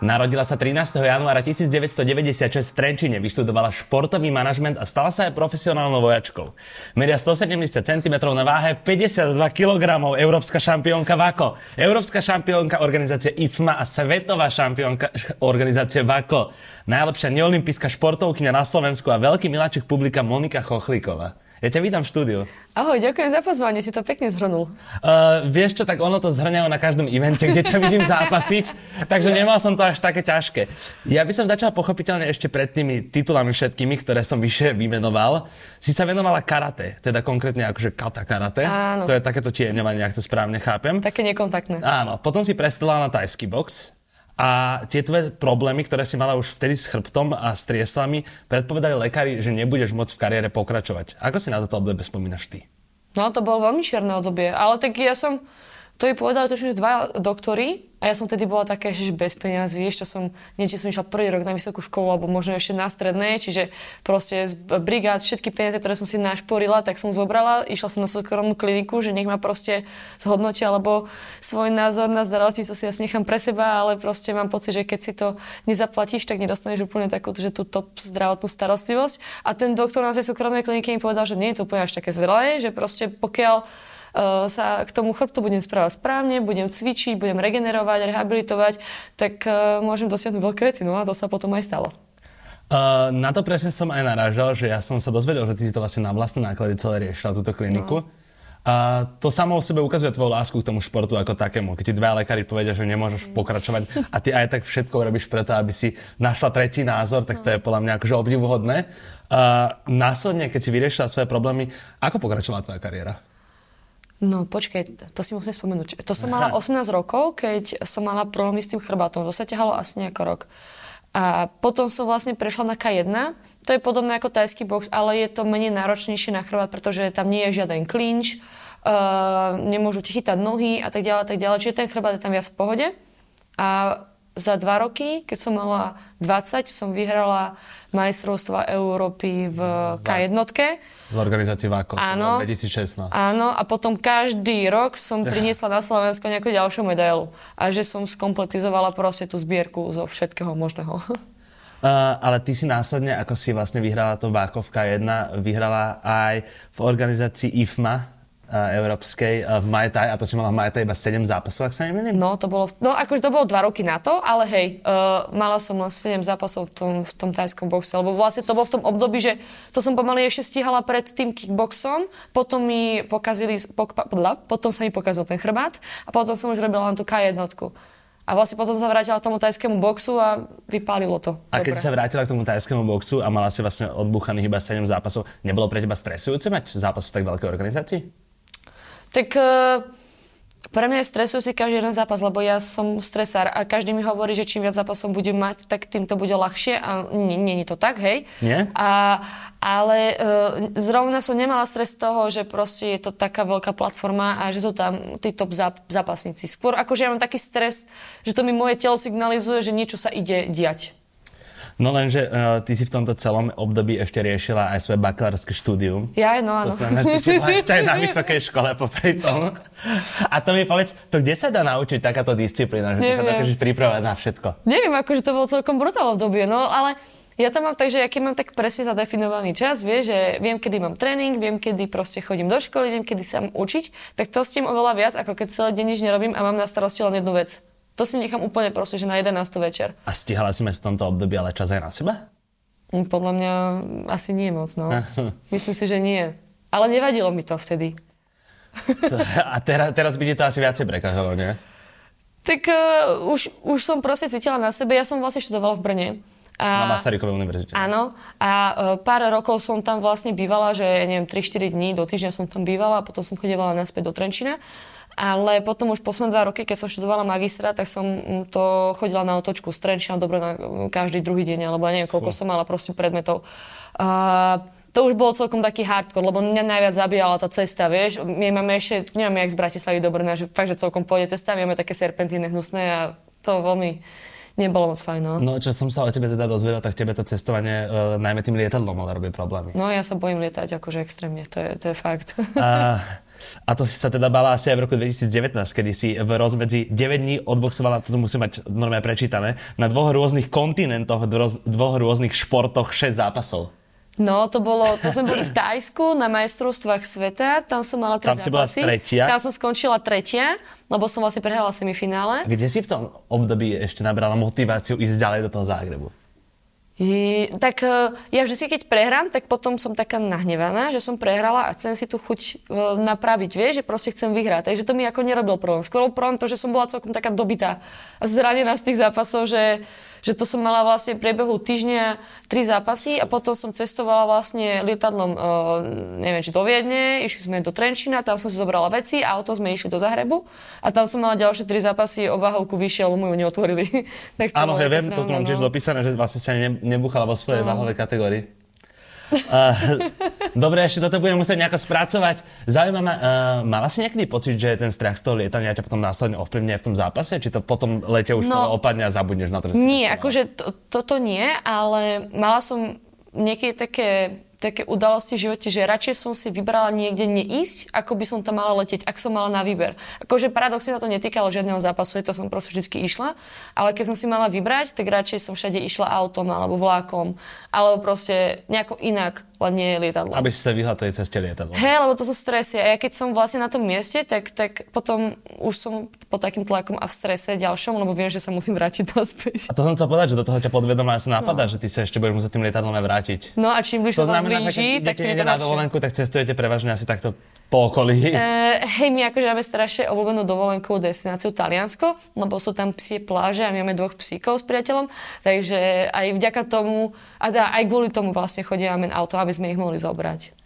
Narodila sa 13. januára 1996 v Trenčine, vyštudovala športový manažment a stala sa aj profesionálnou vojačkou. Meria 170 cm na váhe, 52 kg, európska šampiónka VAKO, európska šampiónka organizácie IFMA a svetová šampiónka organizácie VAKO, najlepšia neolimpijská športovkyňa na Slovensku a veľký miláčik publika Monika Chochlíková. Ja ťa vítam v štúdiu. Ahoj, ďakujem za pozvanie, si to pekne zhrnul. Uh, vieš čo, tak ono to zhrňajú na každom evente, kde ťa vidím zápasiť, takže nemal som to až také ťažké. Ja by som začal pochopiteľne ešte pred tými titulami všetkými, ktoré som vyššie vymenoval. Si sa venovala karate, teda konkrétne akože kata karate. Áno. To je takéto tieňovanie, ak to správne chápem. Také nekontaktné. Áno, potom si prestala na tajský box. A tie tvoje problémy, ktoré si mala už vtedy s chrbtom a s trieslami, predpovedali lekári, že nebudeš môcť v kariére pokračovať. Ako si na toto obdobie spomínaš ty? No to bolo veľmi čierne obdobie, ale tak ja som, to jej povedali tuším, dva doktory a ja som tedy bola taká, že bez peniazy, vieš, čo som, neviem, či som išla prvý rok na vysokú školu, alebo možno ešte na strednej, čiže proste z brigád, všetky peniaze, ktoré som si našporila, tak som zobrala, išla som na súkromnú kliniku, že nech ma proste zhodnotia, alebo svoj názor na zdravotníctvo si asi nechám pre seba, ale proste mám pocit, že keď si to nezaplatíš, tak nedostaneš úplne takú, že tú top zdravotnú starostlivosť. A ten doktor na tej súkromnej klinike mi povedal, že nie je to úplne až také zlé, že proste pokiaľ sa k tomu chrbtu budem správať správne, budem cvičiť, budem regenerovať, rehabilitovať, tak uh, môžem dosiahnuť veľké veci. No a to sa potom aj stalo. Uh, na to presne som aj narážal, že ja som sa dozvedel, že ty si to vlastne na vlastné náklady celé riešila, túto kliniku. No. A to samo o sebe ukazuje tvoju lásku k tomu športu ako takému. Keď ti dva lekári povedia, že nemôžeš pokračovať a ty aj tak všetko robíš preto, aby si našla tretí názor, tak to je podľa mňa akože obdivuhodné. Uh, následne, keď si vyriešila svoje problémy, ako pokračovala tvoja kariéra? No počkej, to si musím spomenúť. To som mala 18 rokov, keď som mala problémy s tým chrbátom. To sa ťahalo asi nejako rok. A potom som vlastne prešla na K1. To je podobné ako tajský box, ale je to menej náročnejšie na chrbát, pretože tam nie je žiaden klinč, uh, nemôžu ti chytať nohy a tak ďalej, a tak ďalej. Čiže ten chrbát je tam viac v pohode. A za dva roky, keď som mala 20, som vyhrala majstrovstva Európy v K1. V organizácii VAKO, áno, 2016. Áno, a potom každý rok som priniesla na Slovensko nejakú ďalšiu medailu. A že som skompletizovala proste tú zbierku zo všetkého možného. Uh, ale ty si následne, ako si vlastne vyhrala to VAKO v K1, vyhrala aj v organizácii IFMA, európskej v Muay Thai a to si mala v Thai iba 7 zápasov, ak sa nemýlim? No, to bolo, no akože to bolo 2 roky na to, ale hej, uh, mala som len 7 zápasov v tom, v tom tajskom boxe, lebo vlastne to bolo v tom období, že to som pomaly ešte stíhala pred tým kickboxom, potom mi pokazili, pok, potom sa mi pokazil ten chrbát a potom som už robila len tú K1. A vlastne potom sa vrátila k tomu tajskému boxu a vypálilo to. A Dobre. keď sa vrátila k tomu tajskému boxu a mala si vlastne odbúchaných iba 7 zápasov, nebolo pre teba stresujúce mať zápas v tak veľkej organizácii? Tak uh, pre mňa je stresujúci každý jeden zápas, lebo ja som stresár a každý mi hovorí, že čím viac zápasov budem mať, tak tým to bude ľahšie a nie je to tak, hej. Nie? A, ale uh, zrovna som nemala stres toho, že proste je to taká veľká platforma a že sú tam tí top záp- zápasníci. Skôr akože ja mám taký stres, že to mi moje telo signalizuje, že niečo sa ide diať. No lenže uh, ty si v tomto celom období ešte riešila aj svoje bakalárske štúdium. Ja, no áno. To znamená, že ty si bola ešte aj na vysokej škole popri tom. A to mi povedz, to kde sa dá naučiť takáto disciplína, že Neviem. ty sa dokážeš pripravať na všetko? Neviem, akože to bolo celkom brutálne obdobie, no ale ja tam mám tak, že ja keď mám tak presne zadefinovaný čas, vie, že viem, kedy mám tréning, viem, kedy proste chodím do školy, viem, kedy sa mám učiť, tak to s tým oveľa viac, ako keď celý deň nič nerobím a mám na starosti len jednu vec. To si nechám úplne proste, že na 11. večer. A stihala si mať v tomto období ale čas aj na seba? Mm, podľa mňa asi nie moc, no. Myslím si, že nie. Ale nevadilo mi to vtedy. A teraz, teraz by ti to asi viacej prekážalo, nie? Tak uh, už, už som proste cítila na sebe. Ja som vlastne študovala v Brne. A, na Masarykovej univerzite. Áno. A uh, pár rokov som tam vlastne bývala, že neviem, 3-4 dní do týždňa som tam bývala a potom som chodievala naspäť do Trenčina. Ale potom už posledné dva roky, keď som študovala magistra, tak som to chodila na otočku z Trenčina, dobro na každý druhý deň, alebo neviem, koľko Fú. som mala proste predmetov. Uh, to už bolo celkom taký hardcore, lebo mňa najviac zabíjala tá cesta, vieš. My máme ešte, nemáme jak z Bratislavy do Brna, že fakt, že celkom pôjde cesta, my máme také serpentíny hnusné a to veľmi nebolo moc fajn. No. no čo som sa o tebe teda dozvedel, tak tebe to cestovanie uh, najmä tým lietadlom ale robí problémy. No ja sa bojím lietať akože extrémne, to je, to je fakt. A, a to si sa teda bala asi aj v roku 2019, kedy si v rozmedzi 9 dní odboxovala, to musím mať normálne prečítané, na dvoch rôznych kontinentoch, dvoch rôznych športoch 6 zápasov. No, to bolo, to sme boli v Tajsku na majstrovstvách sveta, tam som mala tri tam zápasy. Tam si bola tretia? Tam som skončila tretia, lebo som vlastne prehrala semifinále. Kde si v tom období ešte nabrala motiváciu ísť ďalej do toho Zágrebu? I, tak uh, ja vždy, keď prehrám, tak potom som taká nahnevaná, že som prehrala a chcem si tú chuť uh, napraviť, vieš, že proste chcem vyhrať. Takže to mi ako nerobil problém. Skoro problém to, že som bola celkom taká dobitá a zranená z tých zápasov, že že to som mala vlastne priebehu týždňa tri zápasy a potom som cestovala vlastne lietadlom, uh, neviem, či do Viedne, išli sme do Trenčína, tam som si zobrala veci, a auto sme išli do Zahrebu a tam som mala ďalšie tri zápasy o váhovku vyššie, lebo mu ju neotvorili. Áno, ja viem, to tu mám tiež no. dopísané, že vlastne sa ne, nebuchala vo svojej no. váhovej kategórii. Dobre, ešte toto budem musieť nejako spracovať. Zaujíma ma, uh, mala si niekedy pocit, že ten strach z toho lietania ťa potom následne ovplyvňuje v tom zápase? Či to potom lete už no, opadne a zabudneš na to? Nie, akože to, toto nie, ale mala som niekedy také také udalosti v živote, že radšej som si vybrala niekde neísť, ako by som tam mala letieť, ak som mala na výber. Akože paradoxne sa to netýkalo žiadneho zápasu, to som proste vždy išla, ale keď som si mala vybrať, tak radšej som všade išla autom alebo vlákom, alebo proste nejako inak len nie lietadlo. Aby si sa vyhla tej ceste lietadlo. Hej, lebo to sú stresy. A ja keď som vlastne na tom mieste, tak, tak potom už som pod takým tlakom a v strese ďalšom, lebo viem, že sa musím vrátiť naspäť. A to som chcel povedať, že do toho ťa podvedomá sa napadá, no. že ty sa ešte budeš musieť tým lietadlom aj vrátiť. No a čím bližšie to znamená, blíži, že keď tak na dovolenku, tak cestujete prevažne asi takto po okolí? Uh, hej, my akože máme strašne obľúbenú dovolenkovú destináciu Taliansko, lebo sú tam psie pláže a my máme dvoch psíkov s priateľom, takže aj vďaka tomu, a dá, aj kvôli tomu vlastne chodíme auto, aby sme ich mohli zobrať.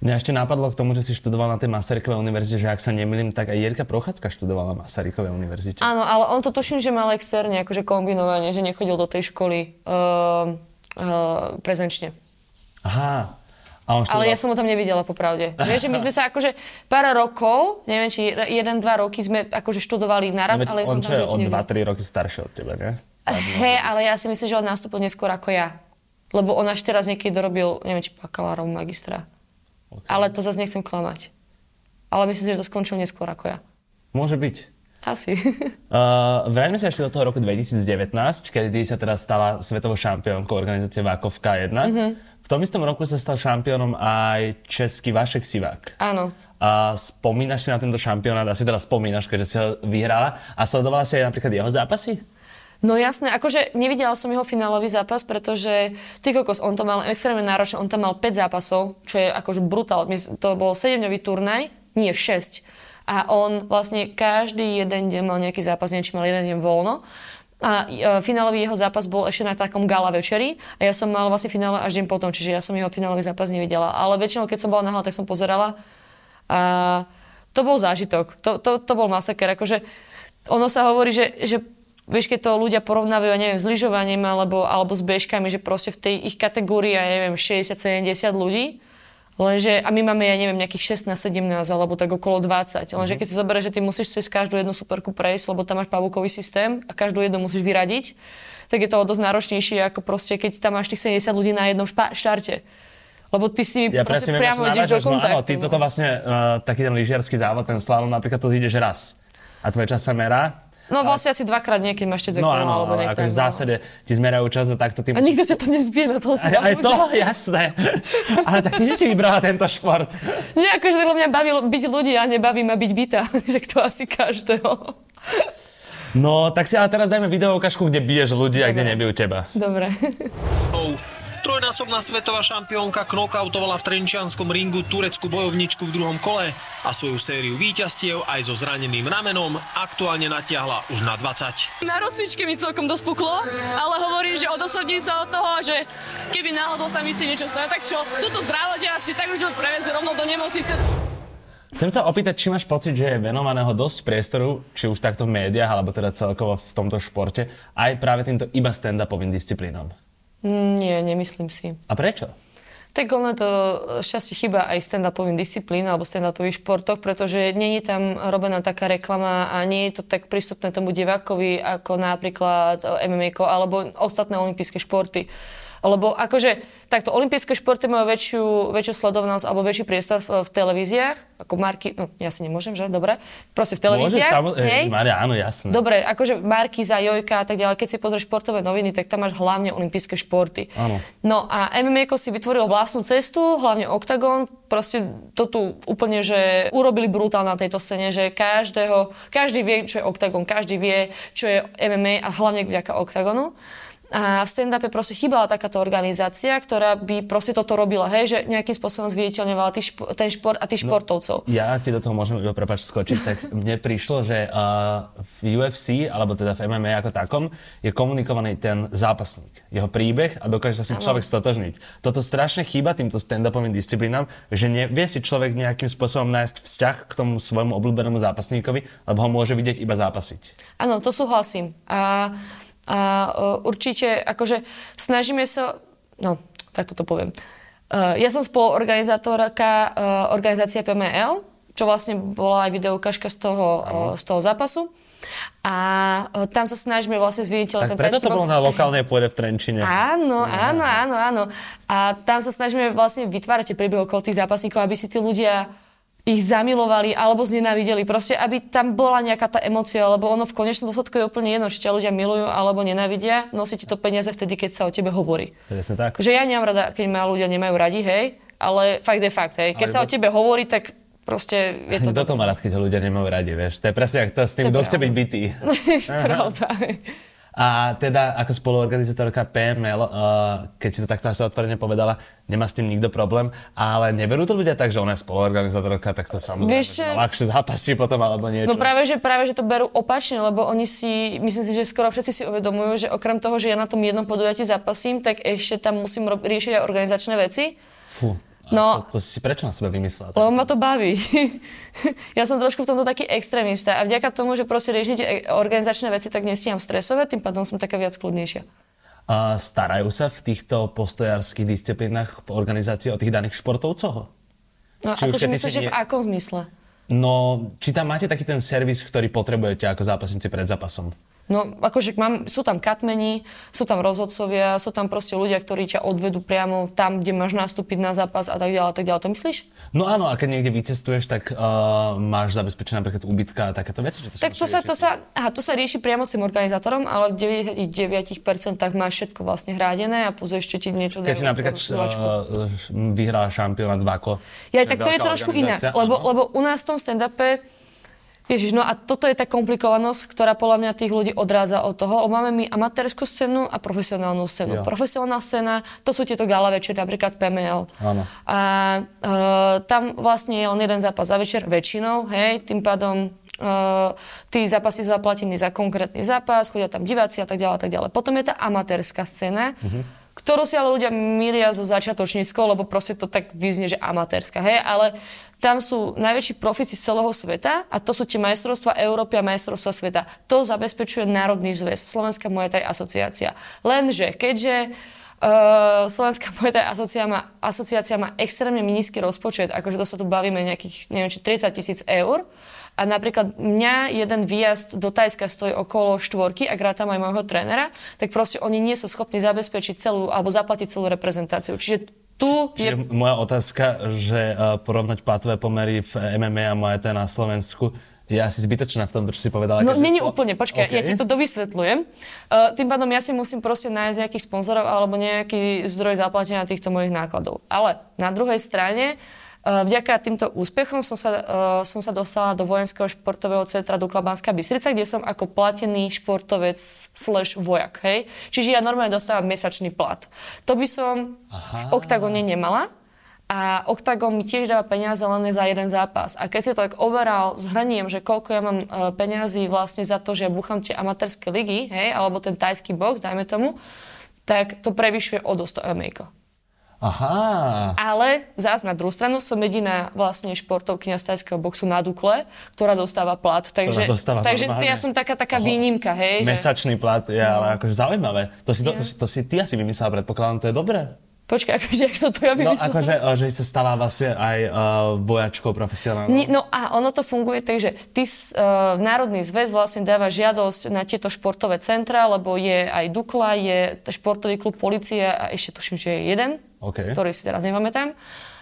Mňa ešte napadlo k tomu, že si študoval na tej Masarykovej univerzite, že ak sa nemýlim, tak aj Jirka Prochádzka študovala na Masarykovej univerzite. Áno, ale on to tuším, že mal externe, akože kombinovanie, že nechodil do tej školy uh, uh, prezenčne. Aha, a on Ale ja som ho tam nevidela, popravde. Vieš, že my sme sa akože pár rokov, neviem, či jeden, dva roky sme akože študovali naraz, no, ale ja som tam On o 2-3 roky starší od teba, nie? Hej, ale ja si myslím, že on nastúpil neskôr ako ja. Lebo on až teraz niekedy dorobil, neviem, či bakalárov, magistra. Okay. Ale to zase nechcem klamať. Ale myslím si, že to skončil neskôr ako ja. Môže byť. Asi. uh, vráťme sa ešte do toho roku 2019, kedy sa teraz stala svetovou šampiónkou organizácie Vákov K1. Mm-hmm. V tom istom roku sa stal šampiónom aj český Vašek Sivák. Áno. A spomínaš si na tento šampionát, asi teraz spomínaš, keďže si ho vyhrala. A sledovala si aj napríklad jeho zápasy? No jasné, akože nevidela som jeho finálový zápas, pretože ty kokos, on to mal extrémne náročné, on tam mal 5 zápasov, čo je akože brutál. To bol 7-dňový turnaj, nie 6. A on vlastne každý jeden deň mal nejaký zápas, neviem, či mal jeden deň voľno. A e, finálový jeho zápas bol ešte na takom gala večeri a ja som mala vlastne finále až deň potom, čiže ja som jeho finálový zápas nevidela. Ale väčšinou, keď som bola na tak som pozerala a to bol zážitok. To, to, to bol masaker. Akože ono sa hovorí, že, že vieš, keď to ľudia porovnávajú, neviem, s lyžovaním alebo, alebo s bežkami, že proste v tej ich kategórii, ja neviem, 60-70 ľudí, Lenže, a my máme, ja neviem, nejakých 16, 17 alebo tak okolo 20. Lenže mhm. keď si zoberieš, že ty musíš cez každú jednu superku prejsť, lebo tam máš pavúkový systém a každú jednu musíš vyradiť, tak je to o dosť náročnejšie, ako proste, keď tam máš tých 70 ľudí na jednom špa- štarte. Lebo ty si ja proste priamo ideš do kontaktu. No, áno, ty toto vlastne, uh, taký ten lyžiarsky závod, ten slalom, napríklad to ideš raz. A tvoj čas sa merá No vlastne asi dvakrát niekedy máš ešte no, áno, alebo ale akože v zásade ti zmerajú čas a takto ty... A nikto sa tam nezbije na toho aj, aj to, jasné. ale tak ty si vybrala tento šport. Nie, akože mňa baví byť ľudí a nebaví ma byť bytá. že to asi každého. No, tak si ale teraz dajme video ukážku, kde biješ ľudí a kde nebijú teba. Dobre. Trojnásobná svetová šampiónka knockoutovala v Trenčianskom ringu tureckú bojovničku v druhom kole a svoju sériu víťazstiev aj so zraneným ramenom aktuálne natiahla už na 20. Na rozcvičke mi celkom dospuklo, ale hovorím, že odosobním sa od toho, že keby náhodou sa mi si niečo stane, tak čo, sú to zdravodiaci, tak už ma prevezú rovno do nemocnice. Chcem sa opýtať, či máš pocit, že je venovaného dosť priestoru, či už takto v médiách, alebo teda celkovo v tomto športe, aj práve týmto iba stand-upovým disciplínom? Nie, nemyslím si. A prečo? Tak ono to šťastie chyba aj stand-upovým disciplín alebo stand-upových športoch, pretože nie je tam robená taká reklama a nie je to tak prístupné tomu divákovi ako napríklad MMA alebo ostatné olympijské športy. Lebo akože takto olympijské športy majú väčšiu, väčšiu sledovanosť alebo väčší priestor v, v televíziách, ako marky, no ja si nemôžem, že? Dobre. Proste v televíziách. Môžeš, hej? Maria, áno, jasné. Dobre, akože marky za Jojka a tak ďalej. Keď si pozrieš športové noviny, tak tam máš hlavne olympijské športy. Áno. No a MMA si vytvoril vlastnú cestu, hlavne Octagon, proste to tu úplne, že urobili brutál na tejto scéne, že každého, každý vie, čo je Octagon, každý vie, čo je MMA a hlavne vďaka Octagonu. A v stand-upe proste chýbala takáto organizácia, ktorá by proste toto robila, hej, že nejakým spôsobom zviditeľňovala špo, ten šport a tých no, športovcov. Ja ti do toho môžem iba prepač skočiť, tak mne prišlo, že uh, v UFC, alebo teda v MMA ako takom, je komunikovaný ten zápasník, jeho príbeh a dokáže sa s ním človek stotožniť. Toto strašne chýba týmto stand-upovým disciplínám, že nevie si človek nejakým spôsobom nájsť vzťah k tomu svojmu obľúbenému zápasníkovi, lebo ho môže vidieť iba zápasiť. Áno, to súhlasím. A a uh, určite, akože snažíme sa, no, tak toto poviem. Uh, ja som spoluorganizátorka uh, organizácie PML, čo vlastne bola aj videoukážka z toho, z toho zápasu. A tam sa snažíme vlastne zviditeľať tak preto to bolo na lokálnej pôde v Trenčine. Áno, áno, áno, áno. A tam sa snažíme vlastne vytvárať tie príbehy okolo tých zápasníkov, aby si tí ľudia ich zamilovali alebo znenávideli. Proste, aby tam bola nejaká tá emocia, lebo ono v konečnom dôsledku je úplne jedno, či ťa ľudia milujú alebo nenávidia. Nosí ti to peniaze vtedy, keď sa o tebe hovorí. Presne tak. Že ja nemám rada, keď ma ľudia nemajú radi, hej, ale fakt je fakt, hej. Keď ale sa o tebe hovorí, tak proste je to... Kto to má rád, keď ho ľudia nemajú radi, vieš? To je presne ako to s tým, kto chce byť bytý. Pravda. A teda ako spoluorganizátorka PML, uh, keď si to takto asi otvorene povedala, nemá s tým nikto problém, ale neberú to ľudia tak, že ona je spoluorganizátorka, tak to samozrejme Víš, že ľahšie zápasí potom alebo niečo. No práve že, práve, že to berú opačne, lebo oni si, myslím si, že skoro všetci si uvedomujú, že okrem toho, že ja na tom jednom podujatí zapasím, tak ešte tam musím ro- riešiť aj organizačné veci. Fú, No, to, to si prečo na sebe vymyslela? Lebo ma to baví. ja som trošku v tomto taký extrémista a vďaka tomu, že proste riešite organizačné veci, tak nestíham stresovať, tým pádom som taká viac kľudnejšia. A starajú sa v týchto postojárských disciplínach v organizácii o tých daných športovcov? No, či akože myslíš, že v akom zmysle? No, či tam máte taký ten servis, ktorý potrebujete ako zápasníci pred zápasom? No, akože mám, sú tam katmeni, sú tam rozhodcovia, sú tam proste ľudia, ktorí ťa odvedú priamo tam, kde máš nastúpiť na zápas a tak ďalej, a tak ďalej. To myslíš? No áno, a keď niekde vycestuješ, tak uh, máš zabezpečené napríklad ubytka a takéto veci? Že to tak to sa, to, sa, aha, to sa rieši priamo s tým organizátorom, ale v 99% tak máš všetko vlastne hrádené a pozrieš, ešte ti niečo Keď si napríklad uh, vyhrá šampiónat Vako. Ja, tak to je trošku inak, lebo, lebo u nás v tom stand-upe Ježiš, no a toto je tá komplikovanosť, ktorá podľa mňa tých ľudí odrádza od toho, lebo máme my amatérskú scénu a profesionálnu scénu. Jo. Profesionálna scéna, to sú tieto gala večer, napríklad PML. Áno. A e, tam vlastne je len jeden zápas za večer, väčšinou, hej, tým pádom Uh, tí zápasy sú zaplatení za konkrétny zápas, chodia tam diváci a tak ďalej a tak ďalej. Potom je tá amatérska scéna, uh-huh ktorú si ale ľudia milia so začiatočníckou, lebo proste to tak vyznie, že amatérska, hej, ale tam sú najväčší profici z celého sveta a to sú tie majstrovstvá Európy a majstrovstvá sveta. To zabezpečuje Národný zväz, Slovenská Muay asociácia. Lenže, keďže Uh, Slovenská Muay asociácia má, asociácia má extrémne nízky rozpočet, akože to sa tu bavíme nejakých, neviem, či 30 tisíc eur, a napríklad mňa jeden výjazd do Tajska stojí okolo štvorky a tam aj môjho trénera, tak proste oni nie sú schopní zabezpečiť celú alebo zaplatiť celú reprezentáciu. Čiže tu Čiže je... moja otázka, že uh, porovnať platové pomery v MMA a Muay na Slovensku je asi zbytočná v tom, čo si povedala. No, není úplne, počkaj, okay. ja ti to dovysvetľujem. Uh, tým pádom ja si musím proste nájsť nejakých sponzorov alebo nejaký zdroj zaplatenia týchto mojich nákladov. Ale na druhej strane, Eh, vďaka týmto úspechom som sa, uh, som sa dostala do vojenského športového centra Dukla Banská Bystrica, kde som ako platený športovec slash vojak. Hej? Čiže ja normálne dostávam mesačný plat. To by som Aha. v oktagóne nemala, a Octagon mi tiež dáva peniaze len za jeden zápas. A keď si to tak overal, zhrniem, že koľko ja mám uh, peniazy vlastne za to, že ja búcham tie amatérske ligy, hej, alebo ten tajský box, dajme tomu, tak to prevyšuje o 100 MA. Aha. Ale zás na druhú stranu som jediná vlastne športovkyňa z tajského boxu na Dukle, ktorá dostáva plat. Takže, dostáva takže ja som taká, taká výnimka, hej. Mesačný že... plat je no. ale akože zaujímavé. To si, to, to, si, to si ty asi vymyslela, predpokladám, to je dobré. Počkaj, akože, jak som to ja No vymyslela? akože, o, že sa stala vlastne aj uh, vojačkou profesionálnou. Ni- No a ono to funguje tak, že ty, uh, Národný zväz vlastne dáva žiadosť na tieto športové centra, lebo je aj Dukla, je športový klub policie a ešte tuším, že je jeden, OK. ktorý si teraz nepamätám.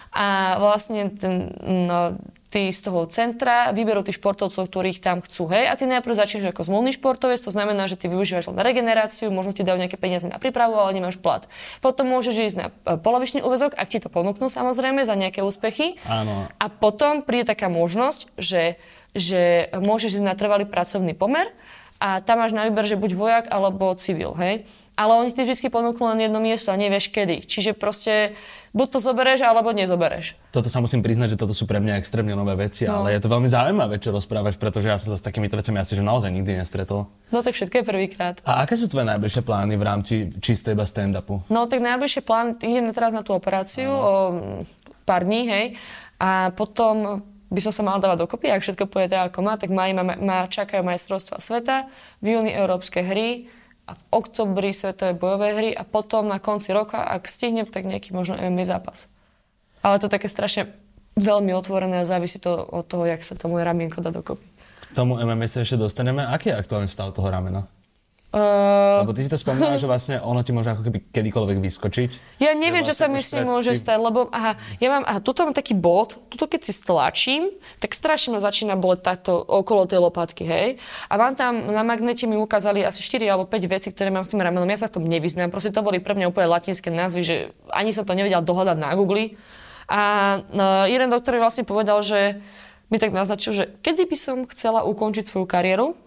A vlastne ten, no, tí z toho centra vyberú tých športovcov, ktorých tam chcú. Hej? A ty najprv začneš ako zmluvný športovec, to znamená, že ty využívaš len na regeneráciu, možno ti dajú nejaké peniaze na prípravu, ale nemáš plat. Potom môžeš ísť na e, polovičný úvezok, ak ti to ponúknú samozrejme za nejaké úspechy. Áno. A potom príde taká možnosť, že, že môžeš ísť na trvalý pracovný pomer a tam máš na výber, že buď vojak alebo civil, hej? Ale oni ti vždy ponúknú len jedno miesto a nevieš kedy. Čiže proste buď to zobereš, alebo nezobereš. Toto sa musím priznať, že toto sú pre mňa extrémne nové veci, No. ale je to veľmi zaujímavé, čo rozprávaš, pretože ja som sa s takýmito vecami asi že naozaj nikdy nestretol. No tak všetko je prvýkrát. A aké sú tvoje najbližšie plány v rámci čisto iba stand-upu? No tak najbližšie plán, idem teraz na tú operáciu o mm, pár dní, hej. A potom by som sa mal dávať dokopy, ak všetko pôjde tak, ako má, tak ma, ma, ma čakajú majstrovstvá sveta, v júni európske hry a v oktobri svetové bojové hry a potom na konci roka, ak stihnem, tak nejaký možno MMA zápas. Ale to také strašne veľmi otvorené a závisí to od toho, jak sa to moje ramienko dá dokopy. K tomu MMA sa ešte dostaneme. Aký je aktuálny stav toho ramena? Uh, Lebo ty si to spomínala, že vlastne ono ti môže ako keby kedykoľvek vyskočiť. Ja neviem, Že čo sa vlastne mi s tým môže stať, lebo aha, ja mám, aha, tuto mám taký bod, tuto keď si stlačím, tak strašne ma začína boleť takto okolo tej lopatky, hej. A mám tam, na magnete mi ukázali asi 4 alebo 5 vecí, ktoré mám s tým ramenom, ja sa v tom nevyznám, proste to boli pre mňa úplne latinské názvy, že ani som to nevedela dohľadať na Google. A no, jeden doktor mi vlastne povedal, že mi tak naznačil, že kedy by som chcela ukončiť svoju kariéru,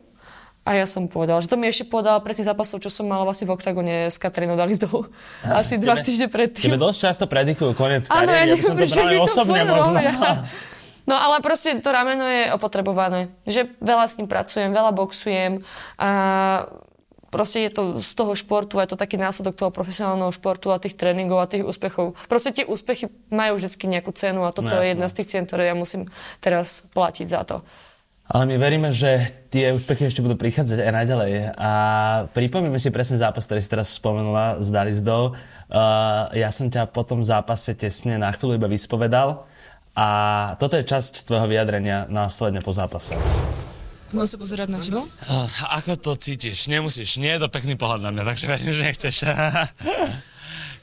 a ja som povedala, že to mi ešte povedal pre tých zápasov, čo som mala vlastne v oktagone s Katrinou Dalizdou. Asi dva týždne predtým. Tebe dosť často predikujú koniec kariéry, ja by som to bral osobne možno. robia. No ale proste to rameno je opotrebované. Že veľa s ním pracujem, veľa boxujem a proste je to z toho športu, je to taký následok toho profesionálneho športu a tých tréningov a tých úspechov. Proste tie úspechy majú vždy nejakú cenu a toto No, jasné. je jedna z tých cien, ktoré ja musím teraz platiť za to. Ale my veríme, že tie úspechy ešte budú prichádzať aj naďalej. A pripomíme si presne zápas, ktorý si teraz spomenula s Dalizdou. Uh, ja som ťa po tom zápase tesne na chvíľu iba vyspovedal. A toto je časť tvojho vyjadrenia následne po zápase. Mám sa pozerať na teba? Uh, ako to cítiš? Nemusíš, nie je to pekný pohľad na mňa, takže verím, že nechceš.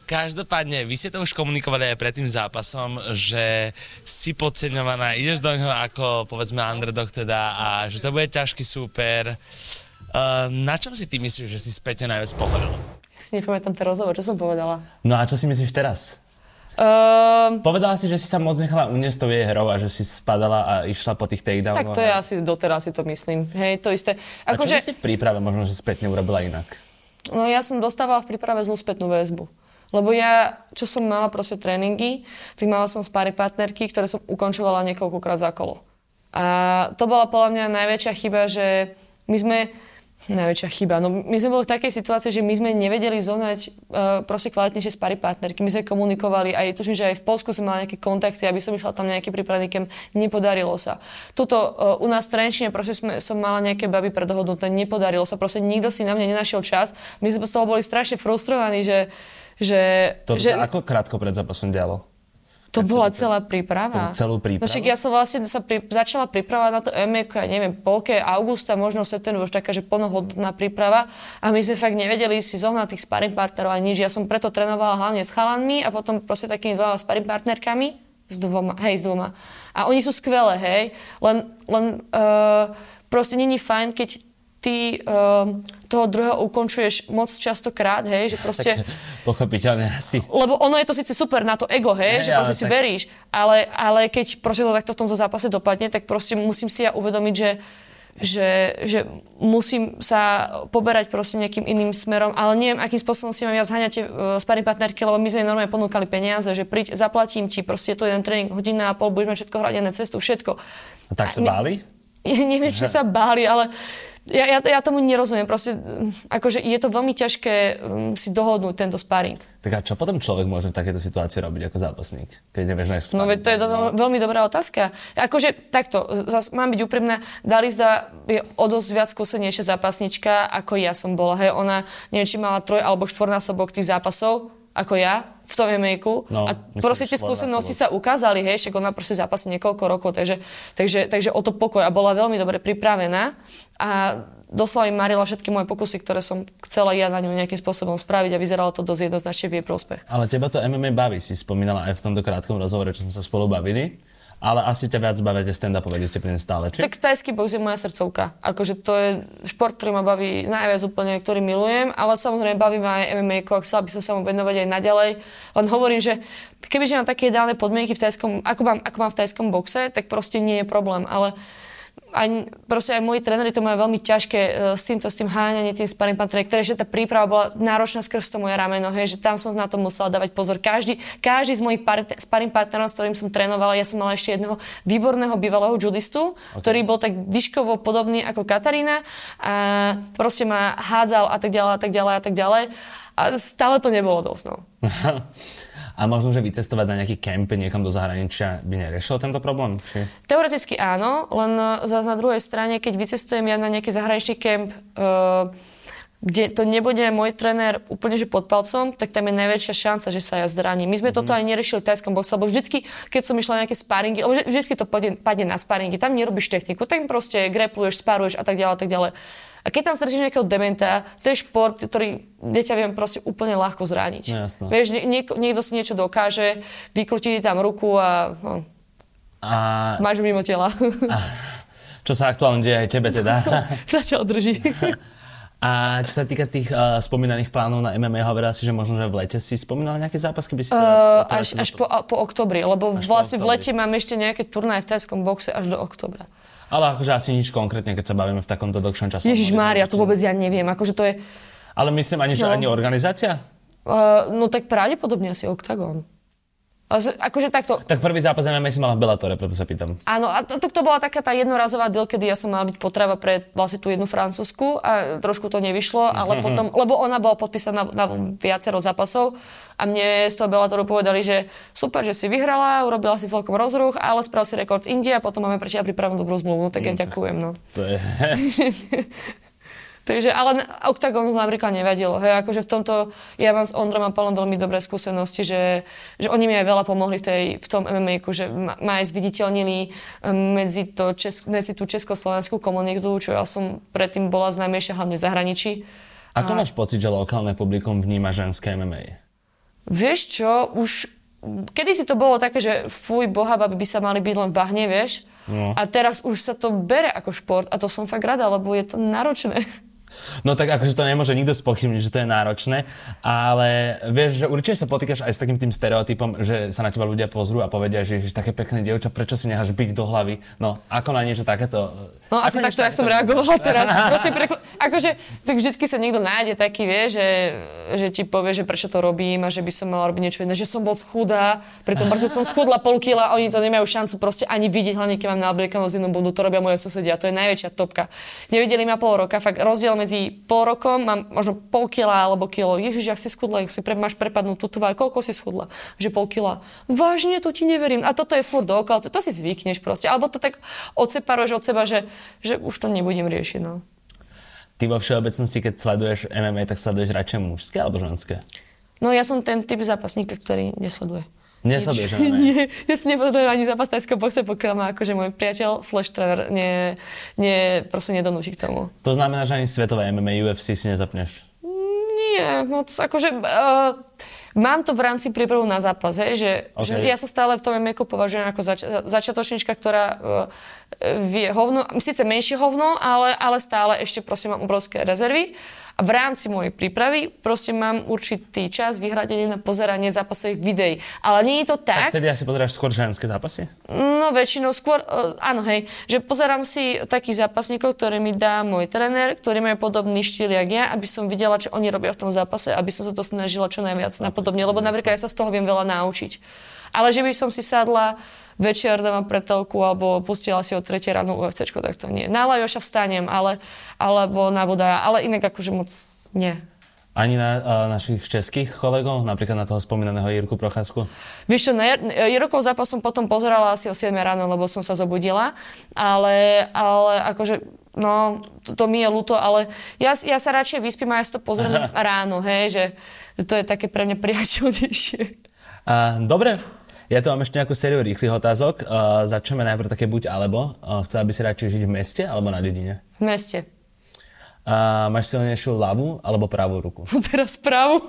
Každopádne, vy ste to už komunikovali aj pred tým zápasom, že si podceňovaná, ideš do ňoho ako, povedzme, underdog teda a že to bude ťažký súper. Uh, na čom si ty myslíš, že si späť najviac pohorel? Ja si nepamätám ten rozhovor, čo som povedala. No a čo si myslíš teraz? Um, Povedala si, že si sa moc nechala uniesť tou jej hrou a že si spadala a išla po tých takedownoch. tak to je asi doteraz si to myslím. Hej, to isté. A čo by Akože, si v príprave možno, že spätne urobila inak? No ja som dostávala v príprave zlú spätnú väzbu. Lebo ja, čo som mala proste tréningy, tak mala som spáry partnerky, ktoré som ukončovala niekoľkokrát za kolo. A to bola podľa mňa najväčšia chyba, že my sme... Najväčšia chyba. No my sme boli v takej situácii, že my sme nevedeli zohnať uh, proste kvalitnejšie spary partnerky. My sme komunikovali, aj tuším, že aj v Polsku som mala nejaké kontakty, aby som išla tam nejaký prípravný nepodarilo sa. Tuto uh, u nás v Trenčine proste sme, som mala nejaké baby predohodnuté, nepodarilo sa, proste nikto si na mňa nenašiel čas. My sme z toho boli strašne frustrovaní, že, že, Toto že sa ako krátko pred zápasom dialo? to Keď bola to- celá príprava. to celú prípravu? No však ja som vlastne sa pri, začala pripravať na to EMEK, ja neviem, polke augusta, možno septembru, už taká, že plnohodnotná príprava. A my sme fakt nevedeli si zohnať tých sparring partnerov ani nič. Ja som preto trénovala hlavne s chalanmi a potom proste takými dvoma sparring partnerkami. S dvoma, hej, s dvoma. A oni sú skvelé, hej. Len, len uh, proste není fajn, keď ty uh, toho druhého ukončuješ moc častokrát, hej, že proste... Pochopiteľne asi. Lebo ono je to síce super na to ego, hej, Hej, že proste ale si tak- veríš, ale, ale keď proste to takto v tomto zápase dopadne, tak proste musím si ja uvedomiť, že že, že musím sa poberať proste nejakým iným smerom, ale neviem, akým spôsobom si mám ja zháňať tie uh, sparring partnerky, lebo my sme normálne ponúkali peniaze, že príď, zaplatím ti, proste je to jeden tréning, hodina a pol, budeš mať všetko hradené, cestu, všetko. A tak sa báli? Ja neviem, či sa báli, ale ja, ja, ja tomu nerozumiem. Proste, mm, akože je to veľmi ťažké um, si dohodnúť tento sparring. Tak a čo potom človek môže v takejto situácii robiť ako zápasník? Keď nevieš nájsť No veď to je do, veľmi dobrá otázka. Akože takto, zas mám byť úprimná, Dalizda je o dosť viac skúsenejšia zápasnička, ako ja som bola. Hej, ona, neviem, či mala troj alebo štvornásobok tých zápasov ako ja v tom MMA-ku No, a proste tie skúsenosti sa ukázali, hej, však ona proste zápasí niekoľko rokov, takže, takže, takže o to pokoj a bola veľmi dobre pripravená a doslova mi marila všetky moje pokusy, ktoré som chcela ja na ňu nejakým spôsobom spraviť a vyzeralo to dosť jednoznačne v jej prospech. Ale teba to MMA baví, si spomínala aj v tomto krátkom rozhovore, čo sme sa spolu bavili. Ale asi ťa viac bavia tie stand-upové disciplíny stále, či? Tak tajský box je moja srdcovka. Akože to je šport, ktorý ma baví najviac úplne, ktorý milujem, ale samozrejme baví ma aj MMA, ako chcela by som sa mu venovať aj naďalej. Len hovorím, že kebyže mám také ideálne podmienky v tajskom, ako mám, ako mám v tajskom boxe, tak proste nie je problém, ale aj, proste aj moji tréneri to majú veľmi ťažké uh, s týmto, s tým háňaním, tým sparring partnerom, ktoré tá príprava bola náročná skrz to moje rameno, hej, že tam som na to musela dávať pozor. Každý, každý z mojich part- sparring partnerov, s ktorým som trénovala, ja som mala ešte jedného výborného bývalého judistu, okay. ktorý bol tak výškovo podobný ako Katarína a proste ma hádzal a tak ďalej a tak ďalej a tak ďalej. A stále to nebolo dosť, no. A možno, že vycestovať na nejaký kemp niekam do zahraničia by neriešil tento problém? Či? Teoreticky áno, len zase na druhej strane, keď vycestujem ja na nejaký zahraničný kemp, uh, kde to nebude môj tréner úplne že pod palcom, tak tam je najväčšia šanca, že sa ja zraním. My sme mm-hmm. toto aj neriešili v tajskom boxe, lebo vždycky, keď som išla na nejaké sparingy, lebo vždycky to padne, padne na sparingy, tam nerobíš techniku, tam proste grepluješ, sparuješ a tak ďalej a tak ďalej. A keď tam stretneš nejakého dementa, to je šport, ktorý kde ťa viem proste úplne ľahko zraniť. No, jasno. Vieš, nie, niekto si niečo dokáže, vykrúti ti tam ruku a no, A, máš mimo tela. čo sa aktuálne deje aj tebe teda? Zatiaľ drží. A čo sa týka tých uh, spomínaných plánov na MMA, hovorila si, že možno, že v lete si spomínala nejaké zápas, keby si... Uh, až, až po, po oktobri, lebo Až vlastne v lete mám ešte nejaké turnaje v tajskom boxe až do oktobra. Ale akože asi nič konkrétne, keď sa bavíme v takomto dlhšom čase. Ježiš Mária, to vôbec ja neviem. Akože to je... Ale myslím ani, že No. ani organizácia? Uh, no tak pravdepodobne asi Octagon. Akože takto, Tak prvý zápas MMA si mala v Bellatore, preto sa pýtam. Áno, a to, to, to bola taká tá jednorazová deal, kedy ja som mala byť potrava pre vlastne tú jednu francúzsku a trošku to nevyšlo, ale potom, lebo ona bola podpísaná na, na viacero zápasov a mne z toho Bellatoru povedali, že super, že si vyhrala, urobila si celkom rozruch, ale spravil si rekord India a potom máme pre teba pripravenú dobrú zmluvu, no tak ja ďakujem, no. To je... Takže, ale Octagon napríklad nevadilo. Hej, akože v tomto, ja mám s Ondrom a Palom veľmi dobré skúsenosti, že, že oni mi aj veľa pomohli v, tej, v tom mma že ma, ma aj zviditeľnili um, medzi, to čes, medzi tú československú komunitu, čo ja som predtým bola znamejšia hlavne v zahraničí. Ako máš pocit, že lokálne publikum vníma ženské MMA? Vieš čo, už kedy si to bolo také, že fuj, boha, baby by sa mali byť len v bahne, vieš? No. A teraz už sa to bere ako šport a to som fakt rada, lebo je to náročné. No tak akože to nemôže nikto spochybniť, že to je náročné, ale vieš, že určite sa potýkaš aj s takým tým stereotypom, že sa na teba ľudia pozrú a povedia, že ježiš, také pekné dievča, prečo si necháš byť do hlavy? No, ako na niečo takéto... No asi takto, jak som reagovala teraz. Proste prekl- akože, tak vždycky sa niekto nájde taký, vie, že, že ti povie, že prečo to robím a že by som mala robiť niečo iné, že som bol chudá, pritom proste som schudla pol kila oni to nemajú šancu proste ani vidieť, hlavne keď mám naobliekanú zimnú bundu, to robia moje susedia, to je najväčšia topka. Nevideli ma pol roka, fakt rozdiel medzi pol rokom, mám možno pol kila alebo kilo. Ježiš, ak si schudla, ak si pre, máš prepadnutú tvár, koľko si schudla? Že pol kila. Vážne, to ti neverím. A toto je furt dookola, to, to si zvykneš proste. Alebo to tak odseparuješ od seba, že, že už to nebudem riešiť. No. Ty vo všeobecnosti, keď sleduješ MMA, tak sleduješ radšej mužské alebo ženské? no ja som ten typ zápasníka, ktorý nesleduje. MMA? Nie, ja si ani zápas tajského boxe, pokiaľ ma akože môj priateľ slash tréner nie, nie, proste nedonúti k tomu. To znamená, že ani svetové MMA, UFC si nezapneš. Nie, no akože... Uh, mám to v rámci prípravu na zápas, hej, že, Ok. že ja sa stále v tom MMA považujem ako zač- začiatočnička, ktorá uh, vie hovno, síce menšie hovno, ale, ale stále ešte proste mám obrovské rezervy. A v rámci mojej prípravy proste mám určitý čas vyhradený na pozeranie zápasových videí. Ale nie je to Tak tak, vtedy asi pozeráš skôr ženské zápasy? No väčšinou skôr, uh, áno hej, že pozerám si takých zápasníkov, ktoré mi dá môj tréner, ktorí majú podobný štýl jak ja, aby som videla, čo oni robia v tom zápase, aby som sa to snažila čo najviac napodobne, lebo napríklad ja sa z toho viem veľa naučiť. Ale že by som si sadla večer doma pre telku alebo pustila si o 3 ráno UFC, tak to nie. Na Lajoša vstanem, ale, alebo na Budaja, ale inak akože moc nie. Ani na uh, našich českých kolegov, napríklad na toho spomínaného Jirku Procházku? Vieš čo, na Jirokov zápas som potom pozerala asi o 7 ráno, lebo som sa zobudila, ale, ale akože no, to, to mi je ľúto, ale ja, ja sa radšej vyspím a ja si to pozriem ráno, hej, že to je také pre mňa priateľnejšie. A, dobre, ja tu mám ešte nejakú sériu rýchlych otázok. Uh, začneme najprv také buď alebo. Uh, chcela by si radšej žiť v meste alebo na dedine? V meste. A máš silnejšiu ľavú alebo pravú ruku? Teraz pravú.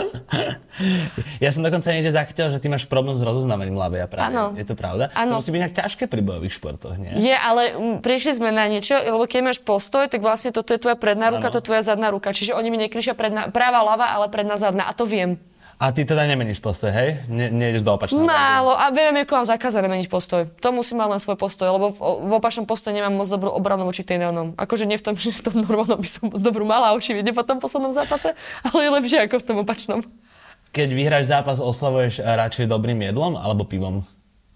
ja som dokonca niekde zachytil, že ty máš problém s rozoznávaním ľavej a pravej. Je to pravda? Áno. To musí byť nejak ťažké pri bojových športoch, nie? Je, ale mm, prišli sme na niečo, lebo keď máš postoj, tak vlastne toto je tvoja predná ruka, Áno. to je tvoja zadná ruka. Čiže oni mi nekričia predná, práva, ľava, ale predná, zadná. A to viem. A ty teda nemeníš postoj, hej? Ne, nejdeš do opačného. Málo. A viem, ako mám zakázané meniť postoj. To musím mať len svoj postoj, lebo v, v opačnom postoji nemám moc dobrú obranu voči Takedown. Akože nie v tom, že v tom normálnom by som moc dobrú mala očividne po tom poslednom zápase, ale je lepšie ako v tom opačnom. Keď vyhráš zápas, oslavuješ eh, radšej dobrým jedlom alebo pivom?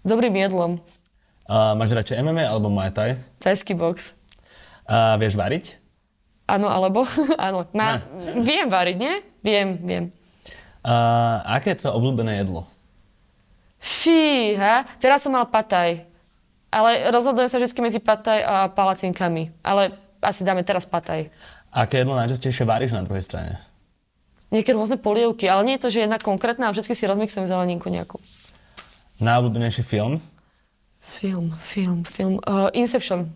Dobrým jedlom. Uh, máš radšej MMA alebo Muay Thai? Tajský box. Uh, vieš variť? Áno, alebo? Áno. Má, viem variť, nie? Viem, viem. Uh, aké je tvoje obľúbené jedlo? Fíha, teraz som mal pataj. Ale rozhodujem sa vždy medzi pataj a palacinkami. Ale asi dáme teraz pataj. Aké jedlo najčastejšie varíš na druhej strane? Niekedy rôzne polievky, ale nie je to, že jedna konkrétna a vždy si rozmixujem zeleninku nejakú. Najobľúbenejší film? Film, film, film. Uh, Inception.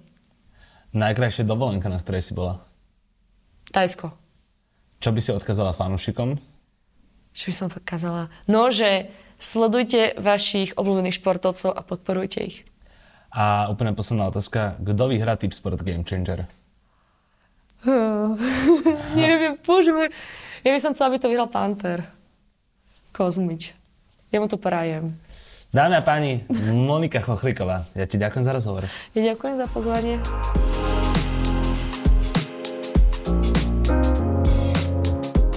Najkrajšia dovolenka, na ktorej si bola? Tajsko. Čo by si odkázala fanúšikom? Čo by som kazala? No, že sledujte vašich obľúbených športovcov a podporujte ich. A úplne posledná otázka. Kto vyhrá Tip Sport Game Changer? Neviem, bože môj. Ja by som chcela, aby to vyhral Panther. Kozmič. Ja mu to prajem. Dámy a páni, Monika Chochliková, ja ti ďakujem za rozhovor. Ja ďakujem za pozvanie.